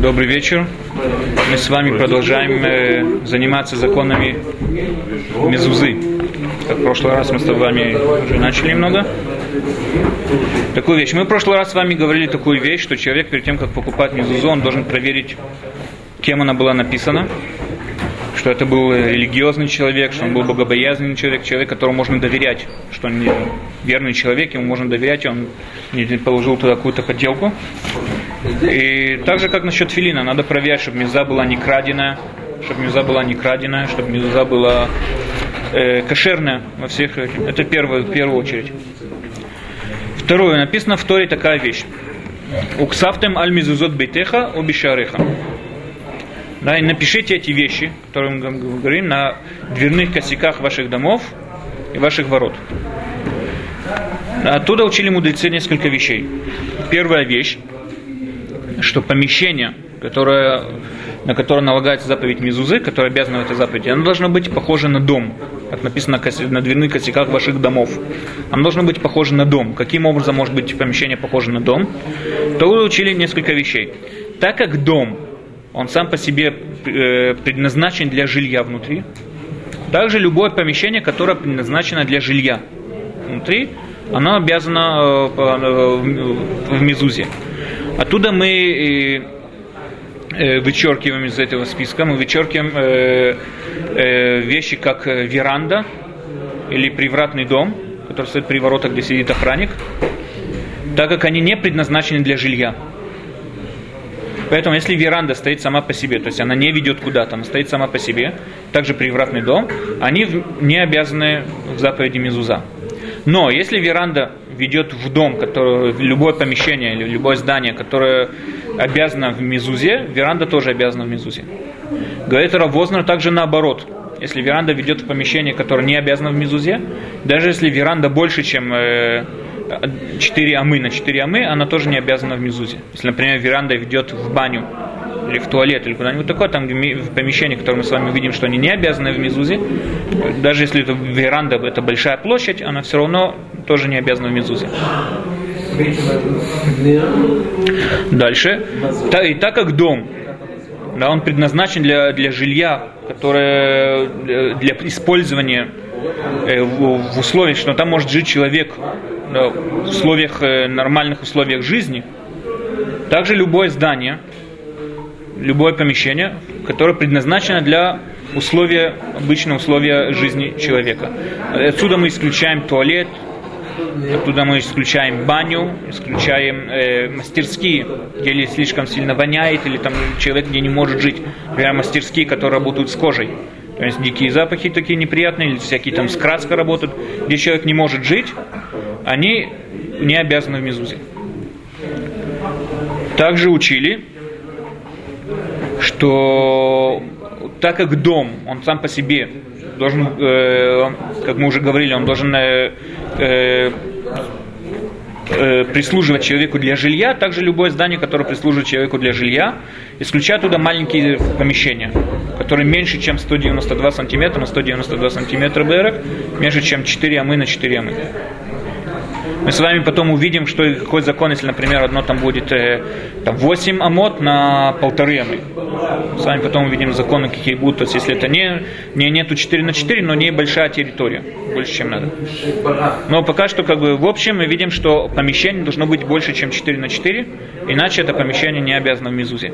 Добрый вечер. Мы с вами продолжаем э, заниматься законами Мезузы. Как в прошлый раз мы с вами уже начали немного. Такую вещь. Мы в прошлый раз с вами говорили такую вещь, что человек перед тем, как покупать Мезузу, он должен проверить, кем она была написана, что это был религиозный человек, что он был богобоязненный человек, человек, которому можно доверять, что он верный человек, ему можно доверять, он не положил туда какую-то подделку. И так же, как насчет филина, надо проверять, чтобы меза была не краденая, чтобы меза была не краденая, чтобы меза была э, кошерная во всех. Это первое, в первую очередь. Второе, написано в Торе такая вещь. Уксафтем аль мизузот бейтеха обишареха. Да, и напишите эти вещи, которые мы говорим, на дверных косяках ваших домов и ваших ворот. Оттуда учили мудрецы несколько вещей. Первая вещь, что помещение, которое, на которое налагается заповедь Мизузы, которое обязано в этой заповеди, оно должно быть похоже на дом, как написано на дверных косяках ваших домов. Оно должно быть похоже на дом. Каким образом может быть помещение похоже на дом? То учили несколько вещей. Так как дом он сам по себе э, предназначен для жилья внутри. Также любое помещение, которое предназначено для жилья внутри, оно обязано э, э, в Мезузе. Оттуда мы вычеркиваем из этого списка, мы вычеркиваем вещи, как веранда или привратный дом, который стоит при воротах, где сидит охранник, так как они не предназначены для жилья. Поэтому, если веранда стоит сама по себе, то есть она не ведет куда-то, она стоит сама по себе, также привратный дом, они не обязаны в заповеди Мезуза. Но если веранда ведет в дом, который, в любое помещение или любое здание, которое обязано в Мезузе, веранда тоже обязана в Мезузе. Говорит Равознер также наоборот. Если веранда ведет в помещение, которое не обязано в Мезузе, даже если веранда больше, чем э, 4 амы на 4 амы, она тоже не обязана в мезузе. Если, например, веранда ведет в баню или в туалет, или куда-нибудь такое, там в помещении, которое мы с вами видим, что они не обязаны в мезузе, даже если это веранда, это большая площадь, она все равно тоже не обязана в мезузе. Дальше. И так как дом, да, он предназначен для, для жилья, которое для использования э, в условиях, что там может жить человек в условиях, э, нормальных условиях жизни, также любое здание, любое помещение, которое предназначено для условия, обычного условия жизни человека. Отсюда мы исключаем туалет, оттуда мы исключаем баню, исключаем э, мастерские, где слишком сильно воняет, или там человек, где не может жить. Например, мастерские, которые работают с кожей. То есть дикие запахи такие неприятные, или всякие там с краской работают, где человек не может жить, они не обязаны в мезузе. Также учили, что так как дом, он сам по себе должен, э, как мы уже говорили, он должен э, э, э, прислуживать человеку для жилья, также любое здание, которое прислуживает человеку для жилья, исключая туда маленькие помещения, которые меньше, чем 192 сантиметра на 192 сантиметра БРФ, меньше, чем 4 амы на 4 амы. Мы с вами потом увидим, что какой закон, если, например, одно там будет э, там 8 амот на полторы амы. С вами потом увидим законы, какие будут. То есть, если это не, не нету 4 на 4, но не большая территория, больше, чем надо. Но пока что, как бы, в общем, мы видим, что помещение должно быть больше, чем 4 на 4, иначе это помещение не обязано в Мизузе.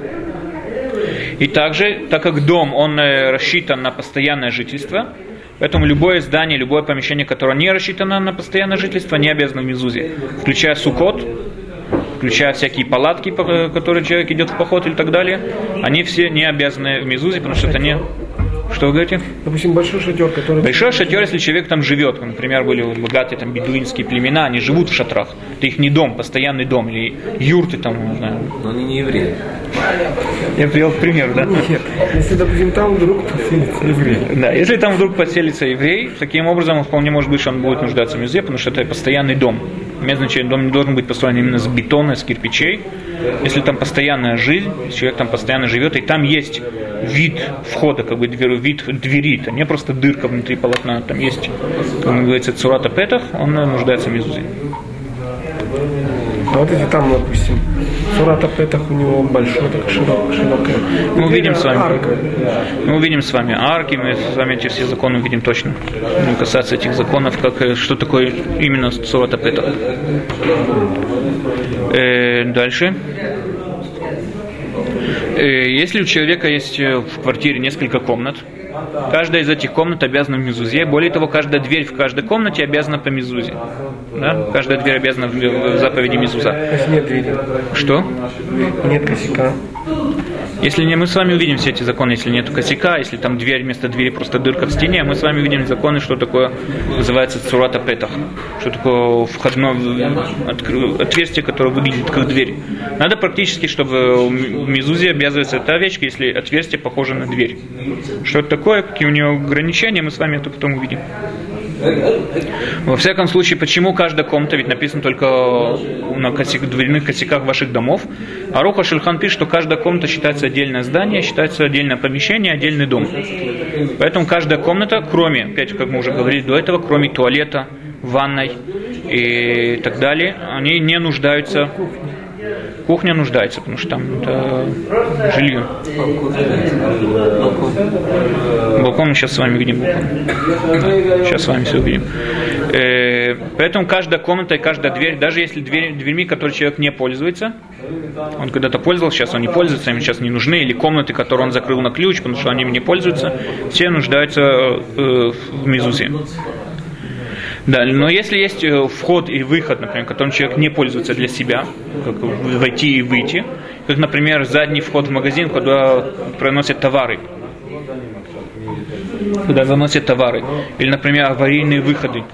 И также, так как дом, он э, рассчитан на постоянное жительство, Поэтому любое здание, любое помещение, которое не рассчитано на постоянное жительство, не обязано в Мизузе. Включая сукот, включая всякие палатки, которые человек идет в поход и так далее, они все не обязаны в Мизузе, потому что это не что вы говорите? Допустим, большой шатер, который... Большой шатер, если человек там живет. Например, были богатые там бедуинские племена, они живут в шатрах. Это их не дом, постоянный дом. Или юрты там, не знаю. Но они не евреи. Я привел пример, да? Нет, если, допустим, там вдруг поселится еврей. Да, если там вдруг поселится еврей, таким образом он вполне может быть, что он будет нуждаться в музее, потому что это постоянный дом. Имеет значение, дом не должен быть построен именно с бетона, с кирпичей. Если там постоянная жизнь, человек там постоянно живет, и там есть вид входа, как бы вид двери, это не просто дырка внутри полотна, там есть, как говорится, цурата петах, он нуждается в мезузе. А вот эти там, допустим, Сурата Петах у него большой, так широк, широкая. Мы увидим с вами. Арка. Мы увидим с вами арки, мы с вами эти все законы увидим точно. Будем касаться этих законов, как, э, что такое именно Сурата Петах. Э, дальше. Э, Если у человека есть э, в квартире несколько комнат, каждая из этих комнат обязана в мезузе. Более того, каждая дверь в каждой комнате обязана по мезузе. Да? Каждая дверь обязана в заповеди мезуза. Нет двери, Что? нет косяка. Если не, мы с вами увидим все эти законы, если нет косяка, если там дверь вместо двери просто дырка в стене, мы с вами увидим законы, что такое называется цурата петах, что такое входное отверстие, которое выглядит как дверь. Надо практически, чтобы в мезузе обязывается эта вещь, если отверстие похоже на дверь. Что это такое, какие у нее ограничения, мы с вами это потом увидим. Во всяком случае, почему каждая комната, ведь написано только на косяк, дверных косяках ваших домов, а Руха Шульхан пишет, что каждая комната считается отдельное здание, считается отдельное помещение, отдельный дом. Поэтому каждая комната, кроме, опять, как мы уже говорили до этого, кроме туалета, ванной и так далее, они не нуждаются Кухня нуждается, потому что там это жилье. Балкон мы сейчас с вами видим. Да, сейчас с вами все увидим. Э, поэтому каждая комната и каждая дверь, даже если дверь, дверьми, которые человек не пользуется, он когда-то пользовался, сейчас он не пользуется, им сейчас не нужны, или комнаты, которые он закрыл на ключ, потому что они им не пользуются, все нуждаются э, в мезузе. Да, но если есть э, вход и выход, например, которым человек не пользуется для себя, как войти и выйти, как, например, задний вход в магазин, куда проносят товары, куда выносят товары, или, например, аварийные выходы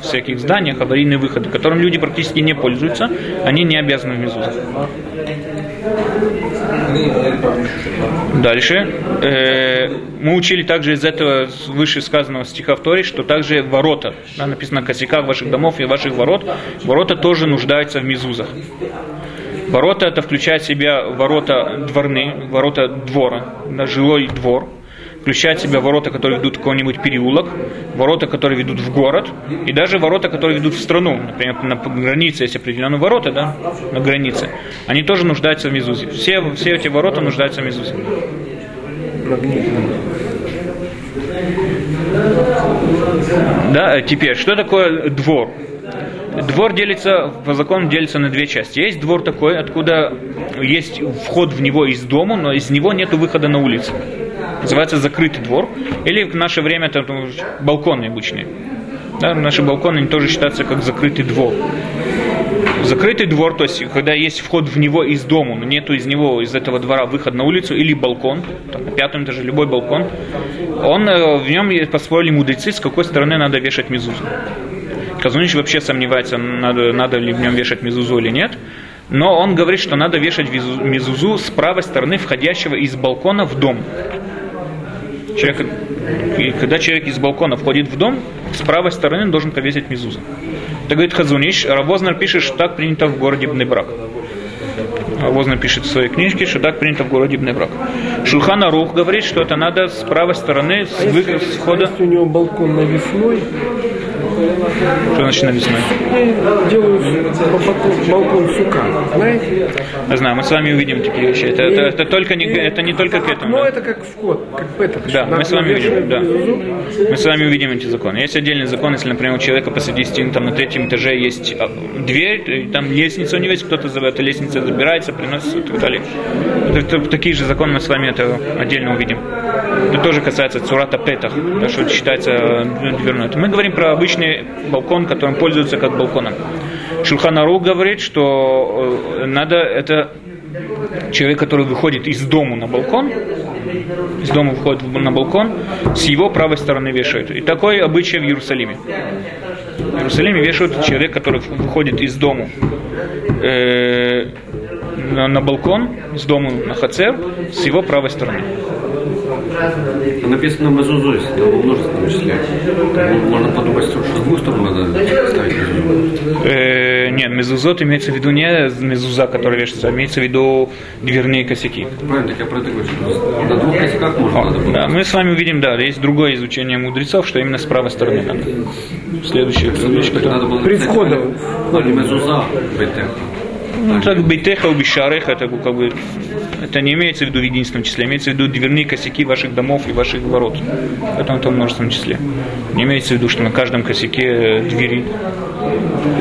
в всяких зданиях, аварийные выходы, которым люди практически не пользуются, они не обязаны в мезузах. Дальше. Э, мы учили также из этого вышесказанного стиха в Торе, что также ворота, да, написано на косяках ваших домов и ваших ворот, ворота тоже нуждаются в мезузах. Ворота это включает в себя ворота дворны, ворота двора, да, жилой двор, включает в себя ворота, которые ведут в какой-нибудь переулок, ворота, которые ведут в город, и даже ворота, которые ведут в страну. Например, на границе есть определенные ворота, да, на границе. Они тоже нуждаются в мезузе. Все, все эти ворота нуждаются в мезузе. Да, теперь, что такое двор? Двор делится, по закону делится на две части. Есть двор такой, откуда есть вход в него из дома, но из него нет выхода на улицу. Называется закрытый двор. Или в наше время ну, балконы обычные. Да, наши балконы они тоже считаются как закрытый двор. Закрытый двор, то есть когда есть вход в него из дома, но нету из него, из этого двора выход на улицу или балкон, там, на пятом этаже любой балкон, он, э, в нем поспорили мудрецы, с какой стороны надо вешать мезузу. Казунич вообще сомневается, надо, надо ли в нем вешать мезузу или нет. Но он говорит, что надо вешать мезузу с правой стороны входящего из балкона в дом. Человек, когда человек из балкона входит в дом, с правой стороны должен повесить мезузу. Это говорит Хазуниш. Равознер пишет, что так принято в городе Бнебрак. Вознер пишет в своей книжке, что так принято в городе Бнебрак. Шульхан Арух говорит, что это надо с правой стороны, с, вы- с входа. Если у него балкон навесной, Что значит навесной? я делаю балкон, сука, знаете? Я знаю, мы с вами увидим такие вещи. Это, это, это только не, это не только к этому. Ну, да. это как вход, как это. Да, мы с вами увидим, да. Мы с вами увидим эти законы. Есть отдельный закон, если, например, у человека посреди стены, там на третьем этаже есть а, дверь, и там лестница у него есть, кто-то за этой лестницей забирается, приносит и так далее. Это- это такие же законы мы с вами это отдельно увидим. Это тоже касается цурата петах, да, что считается э, дверной. Мы говорим про балкон, которым пользуются как балконом. Шульханару говорит, что э, надо это человек, который выходит из дома на балкон, из дома выходит на балкон, с его правой стороны вешают. И такой обычай в Иерусалиме. В Иерусалиме вешают человек, который выходит из дома э, на, на балкон, с дома на хацер, с его правой стороны. Написано мезузу, если во множественном числе. Можно подумать, что с двух сторон надо ставить мезузу. Э, нет, мезузот имеется в виду не мезуза, которая вешается, а имеется в виду дверные косяки. Правильно, так я про это говорю, что на двух косяках можно надо было. Да, мы с вами увидим, да, есть другое изучение мудрецов, что именно с правой стороны надо. Следующая вещь, которая- При входе. мезуза, бетех. Ну, так бейтеха убишареха, это как бы это не имеется в виду в единственном числе, имеется в виду дверные косяки ваших домов и ваших ворот. Это в множественном числе. Не имеется в виду, что на каждом косяке э, двери.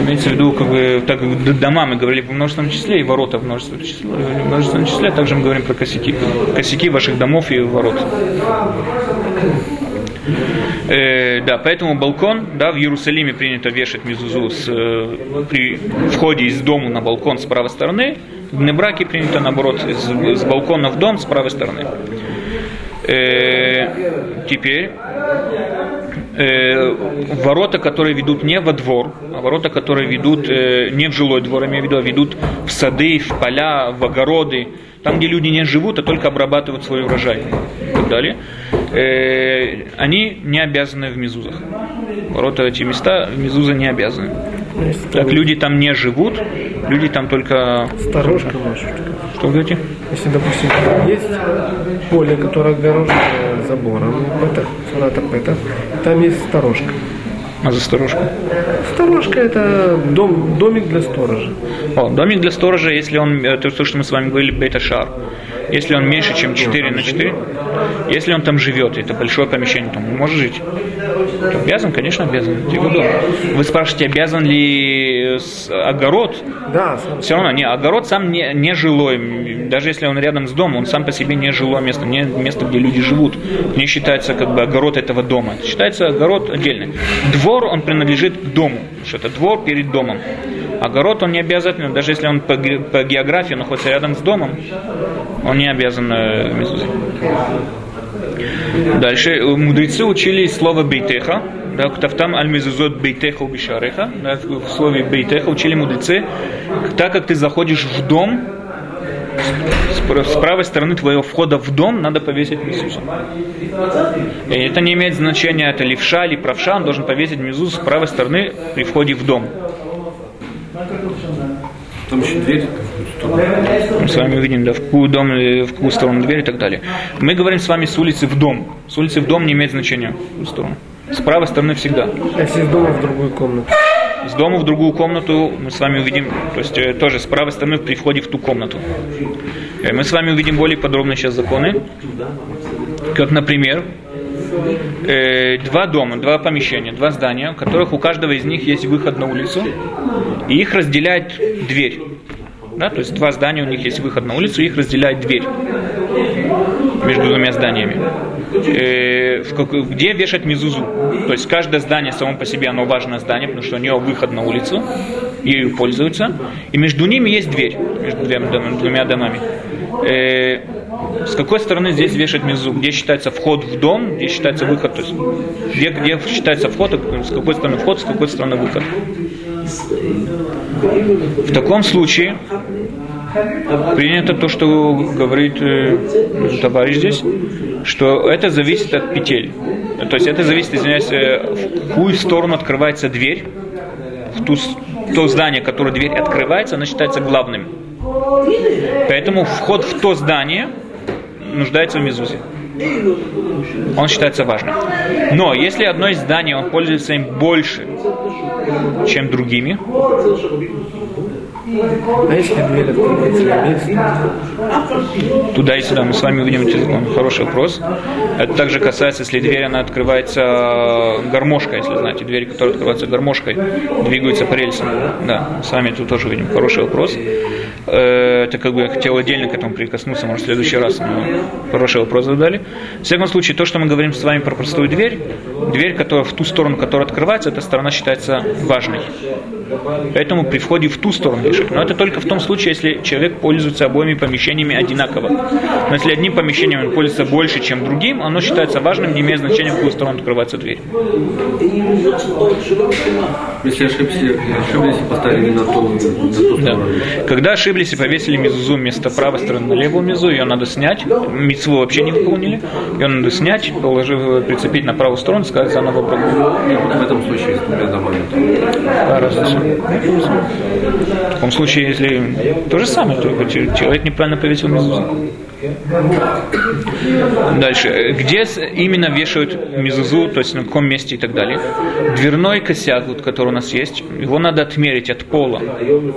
Имеется в виду, как бы, так как дома мы говорили в множественном числе, и ворота в множественном числе. В множественном числе также мы говорим про косяки. Косяки ваших домов и ворот. Э, да, поэтому балкон, да, в Иерусалиме принято вешать мезузу с, э, при входе из дома на балкон с правой стороны. В Небраке принято, наоборот, с, с балкона в дом с правой стороны. Э, теперь э, ворота, которые ведут не во двор, а ворота, которые ведут э, не в жилой двор, имею в виду, а ведут в сады, в поля, в огороды, там, где люди не живут, а только обрабатывают свой урожай и так далее, э, они не обязаны в мезузах. Ворота эти места в мезуза не обязаны. Так люди там не живут, люди там только... Сторожка может. Что вы говорите? Если, допустим, есть поле, которое огорожено забором, это, это, это, там есть сторожка. А за сторожку? Сторожка это дом, домик для сторожа. О, домик для сторожа, если он, это то, что мы с вами говорили, бета-шар. Если он меньше, чем 4 на 4, если он там живет, это большое помещение, там он может жить. То обязан, конечно, обязан. Это его дом. Вы спрашиваете, обязан ли с- огород? Да, Все равно, не, огород сам не, не жилой. Даже если он рядом с домом, он сам по себе не жилое место, не место, где люди живут. Не считается как бы огород этого дома. Считается огород отдельный. Двор, он принадлежит к дому. Что это двор перед домом. Огород, он не обязательно, даже если он по, ге- по географии находится рядом с домом, он не обязан э. Дальше э, мудрецы учили слово бейтеха, да, ктафтам аль мезузот бейтеха убишареха, да, в слове бейтеха учили мудрецы, так как ты заходишь в дом, с пр- с правой стороны твоего входа в дом надо повесить мезузу. И это не имеет значения, это левша или правша, он должен повесить мезузу с правой стороны при входе в дом. Там еще дверь. Мы с вами увидим, да, в какую дом, э, в какую сторону дверь и так далее. Мы говорим с вами с улицы в дом. С улицы в дом не имеет значения в какую сторону. С правой стороны всегда. Если из дома в другую комнату. С дома в другую комнату мы с вами увидим, то есть э, тоже с правой стороны при входе в ту комнату. Э, Мы с вами увидим более подробно сейчас законы. Как, например, э, два дома, два помещения, два здания, в которых у каждого из них есть выход на улицу, и их разделяет дверь. Да, то есть два здания, у них есть выход на улицу, и их разделяет дверь между двумя зданиями. Э, в где вешать мезузу? То есть каждое здание само по себе, оно важное здание, потому что у него выход на улицу, ею пользуются, и между ними есть дверь, между двумя, двумя домами. Э, с какой стороны здесь вешать мезу? Где считается вход в дом, где считается выход? То есть где, где считается вход, с какой стороны вход, с какой стороны выход? В таком случае принято то, что говорит э, товарищ здесь, что это зависит от петель. То есть это зависит, извиняюсь, э, в какую сторону открывается дверь, в ту, то здание, которое дверь открывается, оно считается главным. Поэтому вход в то здание нуждается в мезузе. Он считается важным. Но если одно из зданий, он пользуется им больше, чем другими, А если дверь открывается туда и сюда. Мы с вами увидим эти законы. Хороший вопрос. Это также касается, если дверь она открывается гармошкой, если знаете, двери, которые открываются гармошкой, двигаются по рельсам. Да, с вами тут тоже видим. Хороший вопрос. Это как бы я хотел отдельно к этому прикоснуться, может, в следующий раз. Но хороший вопрос задали. В всяком случае, то, что мы говорим с вами про простую дверь, дверь, которая в ту сторону, которая открывается, эта сторона считается важной. Поэтому при входе в ту сторону вешать. Но это только в том случае, если человек пользуется обоими помещениями одинаково. Но если одним помещением он пользуется больше, чем другим, оно считается важным, не имеет значения, в какую сторону открывается дверь. Если ошибся, ошиблись и поставили на ту, на ту Да. Когда ошиблись и повесили мезузу вместо правой стороны на левую мезу, ее надо снять. Мецву вообще не выполнили. Ее надо снять, положив, прицепить на правую сторону, сказать заново. В этом случае с двумя домами. Да. В таком случае, если то же самое, только человек неправильно повесил мезузу. Дальше. Где именно вешают мезузу, то есть на каком месте и так далее. Дверной косяк, вот, который у нас есть, его надо отмерить от пола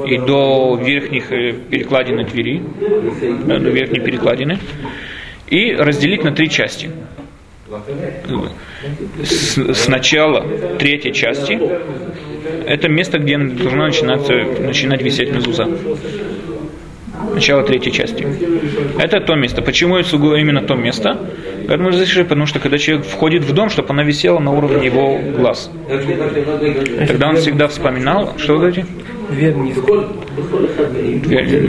и до верхних э, перекладин двери, до верхней перекладины, и разделить на три части. Сначала третьей части это место, где должна начинаться, начинать висеть мезуза начало третьей части. Это то место. Почему именно то место? Поэтому разрешили, потому что когда человек входит в дом, чтобы она висела на уровне его глаз. Тогда он всегда вспоминал, что вы говорите? Дверь низкая. Дверь,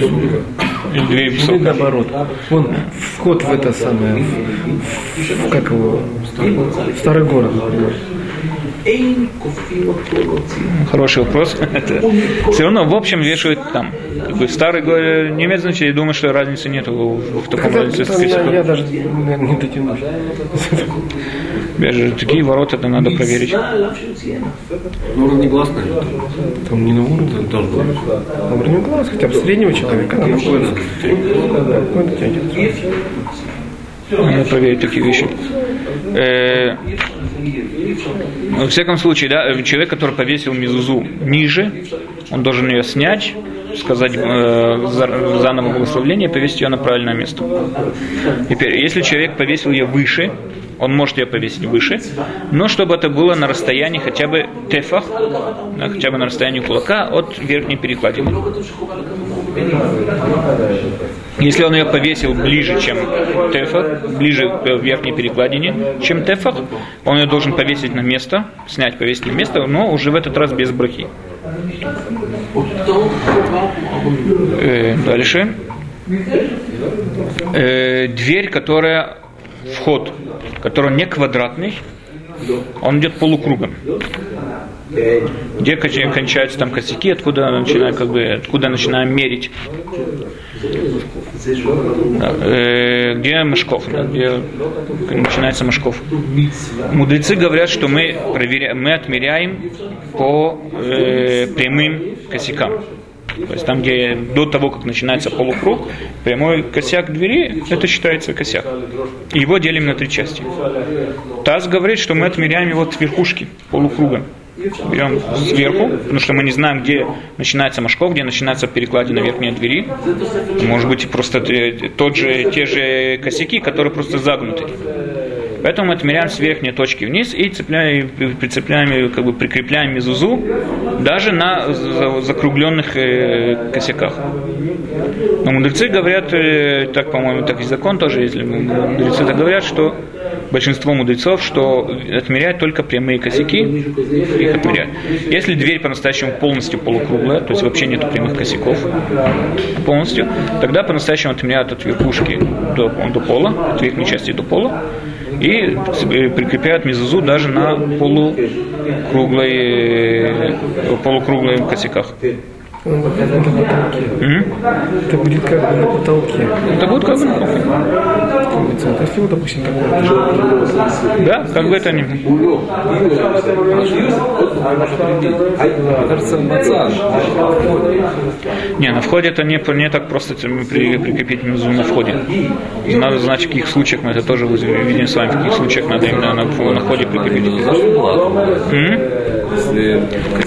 дверь высокая. наоборот. Вон вход в это самое, в, в, как его, в старый город, например. Хороший вопрос. Все равно, в общем, вешают там. Как бы старый не имеет значения, думаю, что разницы нет в таком разнице. Я, я даже не дотянусь. Даже такие ворота это надо проверить. Ну, уровень глаз, наверное. Там не на уровне. Должен быть. На уровне глаз, хотя бы среднего человека. Она находится. Надо проверить такие вещи. Э, во всяком случае, да, человек, который повесил мизузу ниже, он должен ее снять, сказать э, заново благословление повесить ее на правильное место. Теперь, если человек повесил ее выше, он может ее повесить выше, но чтобы это было на расстоянии хотя бы тефах, хотя бы на расстоянии кулака от верхней перекладины. Если он ее повесил ближе, чем тефах, ближе к верхней перекладине, чем тефах, он ее должен повесить на место, снять, повесить на место, но уже в этот раз без брахи. Э, дальше. Э, дверь, которая вход, который не квадратный, он идет полукругом. Где кончаются там косяки, откуда начинаем, как бы, откуда начинаем мерить. Э, где Мышков, да, где начинается Мышков. Мудрецы говорят, что мы, проверяем, мы отмеряем по э, прямым косякам. То есть там, где до того, как начинается полукруг, прямой косяк двери, это считается косяк. Его делим на три части. Таз говорит, что мы отмеряем его от верхушки полукруга берем сверху, потому что мы не знаем, где начинается Машков, где начинается перекладина верхней двери. Может быть, просто тот же, те же косяки, которые просто загнуты. Поэтому мы отмеряем с верхней точки вниз и цепляем, прицепляем, как бы прикрепляем мезузу даже на закругленных э, косяках. Но мудрецы говорят, э, так, по-моему, так и закон тоже, если мудрецы так говорят, что большинство мудрецов, что отмеряют только прямые косяки, их отмеряют. Если дверь по-настоящему полностью полукруглая, то есть вообще нет прямых косяков полностью, тогда по-настоящему отмеряют от верхушки до, до пола, от верхней части до пола, и прикрепляют мезузу даже на полукруглой, полукруглой косяках. Он будет на потолке. Это будет как бы на потолке. Это будет как бы на потолке. То есть его, допустим, такое. Да, как бы это. Мне кажется, массаж. Не, на входе это не, не так просто при, прикрепить мезу на входе. Надо знать, в каких случаях мы это тоже видим с вами, в каких случаях надо именно на, на входе прикрепить.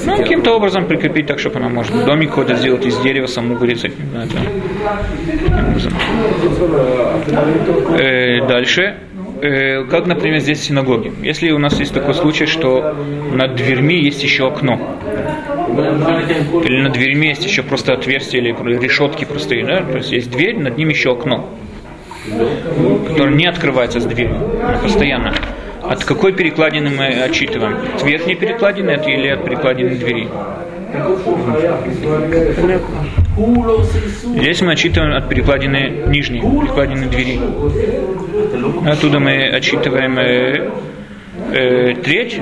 Ну, каким-то образом прикрепить так, чтобы она может домик какой-то сделать из дерева, саму вырезать. Э, дальше. Э, как, например, здесь в синагоге. Если у нас есть такой случай, что над дверьми есть еще окно, или над дверьми есть еще просто отверстие или решетки простые, да? то есть есть дверь, над ним еще окно, которое не открывается с дверью постоянно. От какой перекладины мы отчитываем? От верхней перекладины или от перекладины двери? Здесь мы отчитываем от перекладины нижней, перекладины двери. Оттуда мы отчитываем э, э, треть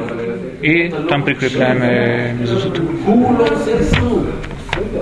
и там прикрепляем э, мезузут.